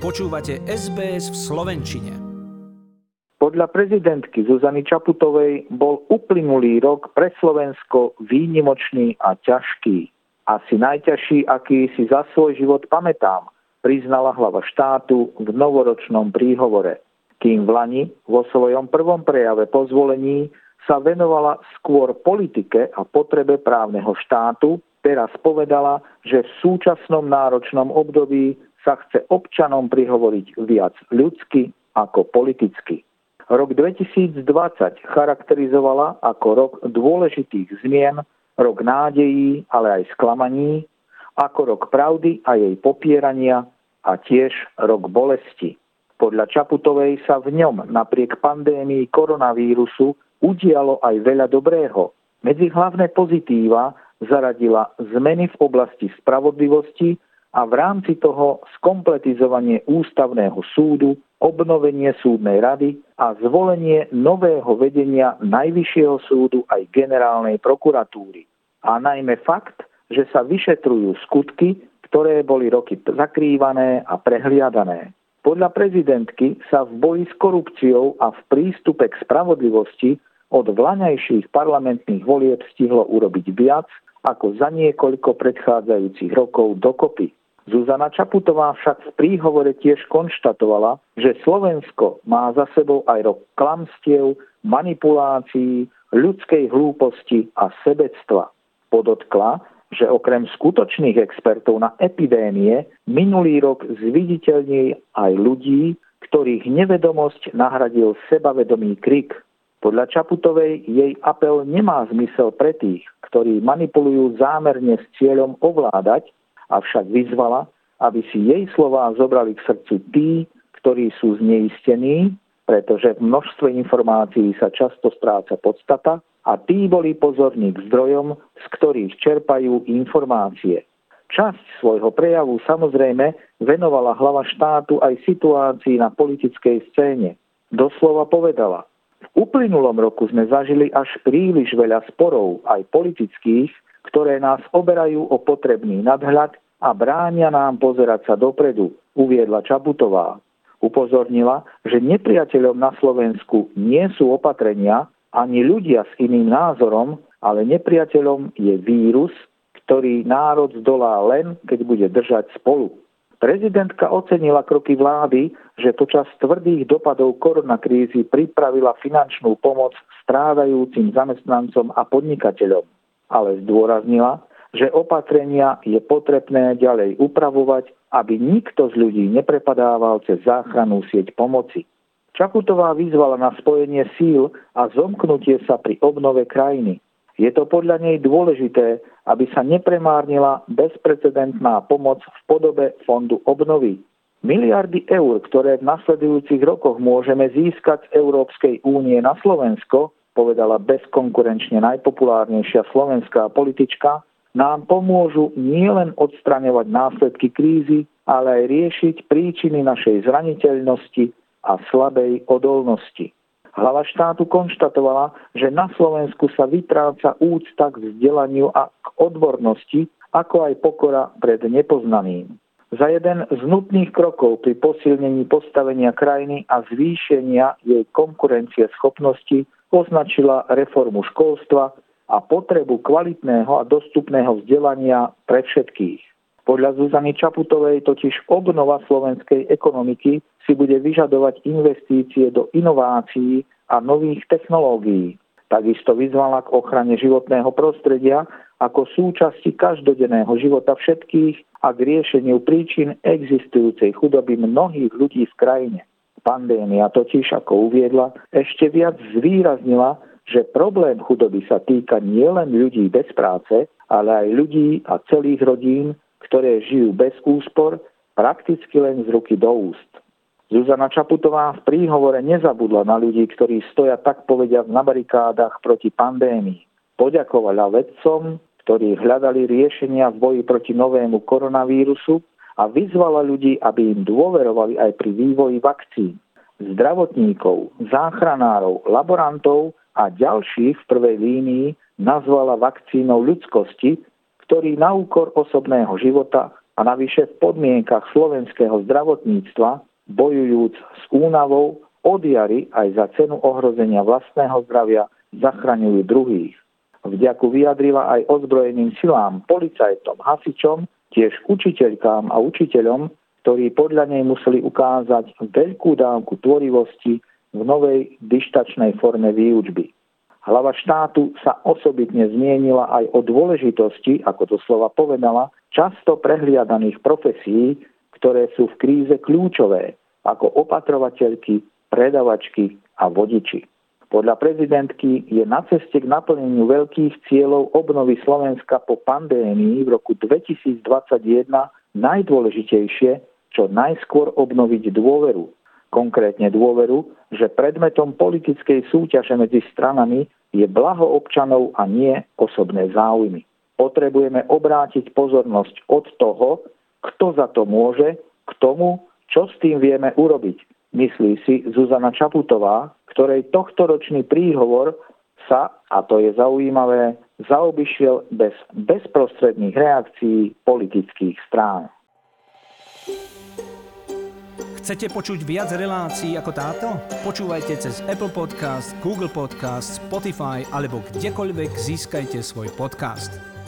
Počúvate SBS v Slovenčine. Podľa prezidentky Zuzany Čaputovej bol uplynulý rok pre Slovensko výnimočný a ťažký. Asi najťažší, aký si za svoj život pamätám, priznala hlava štátu v novoročnom príhovore. Kým v Lani vo svojom prvom prejave po sa venovala skôr politike a potrebe právneho štátu, teraz povedala, že v súčasnom náročnom období sa chce občanom prihovoriť viac ľudsky ako politicky. Rok 2020 charakterizovala ako rok dôležitých zmien, rok nádejí, ale aj sklamaní, ako rok pravdy a jej popierania a tiež rok bolesti. Podľa Čaputovej sa v ňom napriek pandémii koronavírusu udialo aj veľa dobrého. Medzi hlavné pozitíva zaradila zmeny v oblasti spravodlivosti a v rámci toho skompletizovanie ústavného súdu, obnovenie súdnej rady a zvolenie nového vedenia Najvyššieho súdu aj generálnej prokuratúry. A najmä fakt, že sa vyšetrujú skutky, ktoré boli roky zakrývané a prehliadané. Podľa prezidentky sa v boji s korupciou a v prístupe k spravodlivosti od vlaňajších parlamentných volieb stihlo urobiť viac ako za niekoľko predchádzajúcich rokov dokopy. Zuzana Čaputová však v príhovore tiež konštatovala, že Slovensko má za sebou aj rok klamstiev, manipulácií, ľudskej hlúposti a sebectva. Podotkla, že okrem skutočných expertov na epidémie minulý rok zviditeľní aj ľudí, ktorých nevedomosť nahradil sebavedomý krik. Podľa Čaputovej jej apel nemá zmysel pre tých, ktorí manipulujú zámerne s cieľom ovládať avšak vyzvala, aby si jej slová zobrali k srdcu tí, ktorí sú zneistení, pretože v množstve informácií sa často stráca podstata a tí boli pozorní k zdrojom, z ktorých čerpajú informácie. Časť svojho prejavu samozrejme venovala hlava štátu aj situácii na politickej scéne. Doslova povedala, v uplynulom roku sme zažili až príliš veľa sporov, aj politických, ktoré nás oberajú o potrebný nadhľad a bránia nám pozerať sa dopredu, uviedla Čaputová. Upozornila, že nepriateľom na Slovensku nie sú opatrenia ani ľudia s iným názorom, ale nepriateľom je vírus, ktorý národ zdolá len, keď bude držať spolu. Prezidentka ocenila kroky vlády, že počas tvrdých dopadov koronakrízy pripravila finančnú pomoc strádajúcim zamestnancom a podnikateľom ale zdôraznila, že opatrenia je potrebné ďalej upravovať, aby nikto z ľudí neprepadával cez záchrannú sieť pomoci. Čaputová vyzvala na spojenie síl a zomknutie sa pri obnove krajiny. Je to podľa nej dôležité, aby sa nepremárnila bezprecedentná pomoc v podobe fondu obnovy. Miliardy eur, ktoré v nasledujúcich rokoch môžeme získať z Európskej únie na Slovensko, povedala bezkonkurenčne najpopulárnejšia slovenská politička, nám pomôžu nielen odstraňovať následky krízy, ale aj riešiť príčiny našej zraniteľnosti a slabej odolnosti. Hlava štátu konštatovala, že na Slovensku sa vytráca úcta k vzdelaniu a k odbornosti, ako aj pokora pred nepoznaným. Za jeden z nutných krokov pri posilnení postavenia krajiny a zvýšenia jej konkurencie schopnosti označila reformu školstva a potrebu kvalitného a dostupného vzdelania pre všetkých. Podľa Zuzany Čaputovej totiž obnova slovenskej ekonomiky si bude vyžadovať investície do inovácií a nových technológií. Takisto vyzvala k ochrane životného prostredia ako súčasti každodenného života všetkých a k riešeniu príčin existujúcej chudoby mnohých ľudí v krajine. Pandémia totiž, ako uviedla, ešte viac zvýraznila, že problém chudoby sa týka nielen ľudí bez práce, ale aj ľudí a celých rodín, ktoré žijú bez úspor, prakticky len z ruky do úst. Zuzana Čaputová v príhovore nezabudla na ľudí, ktorí stoja tak povediať na barikádach proti pandémii. Poďakovala vedcom, ktorí hľadali riešenia v boji proti novému koronavírusu a vyzvala ľudí, aby im dôverovali aj pri vývoji vakcín. Zdravotníkov, záchranárov, laborantov a ďalších v prvej línii nazvala vakcínou ľudskosti, ktorí na úkor osobného života a navyše v podmienkach slovenského zdravotníctva, bojujúc s únavou, od jary aj za cenu ohrozenia vlastného zdravia zachraňujú druhých. Vďaku vyjadrila aj ozbrojeným silám, policajtom, hasičom, tiež učiteľkám a učiteľom, ktorí podľa nej museli ukázať veľkú dávku tvorivosti v novej dištačnej forme výučby. Hlava štátu sa osobitne zmienila aj o dôležitosti, ako to slova povedala, často prehliadaných profesí, ktoré sú v kríze kľúčové, ako opatrovateľky, predavačky a vodiči. Podľa prezidentky je na ceste k naplneniu veľkých cieľov obnovy Slovenska po pandémii v roku 2021 najdôležitejšie čo najskôr obnoviť dôveru. Konkrétne dôveru, že predmetom politickej súťaže medzi stranami je blaho občanov a nie osobné záujmy. Potrebujeme obrátiť pozornosť od toho, kto za to môže, k tomu, čo s tým vieme urobiť. Myslí si Zuzana Čaputová, ktorej tohtoročný príhovor sa, a to je zaujímavé, zaobišiel bez bezprostredných reakcií politických strán. Chcete počuť viac relácií ako táto? Počúvajte cez Apple Podcast, Google Podcast, Spotify alebo kdekoľvek získajte svoj podcast.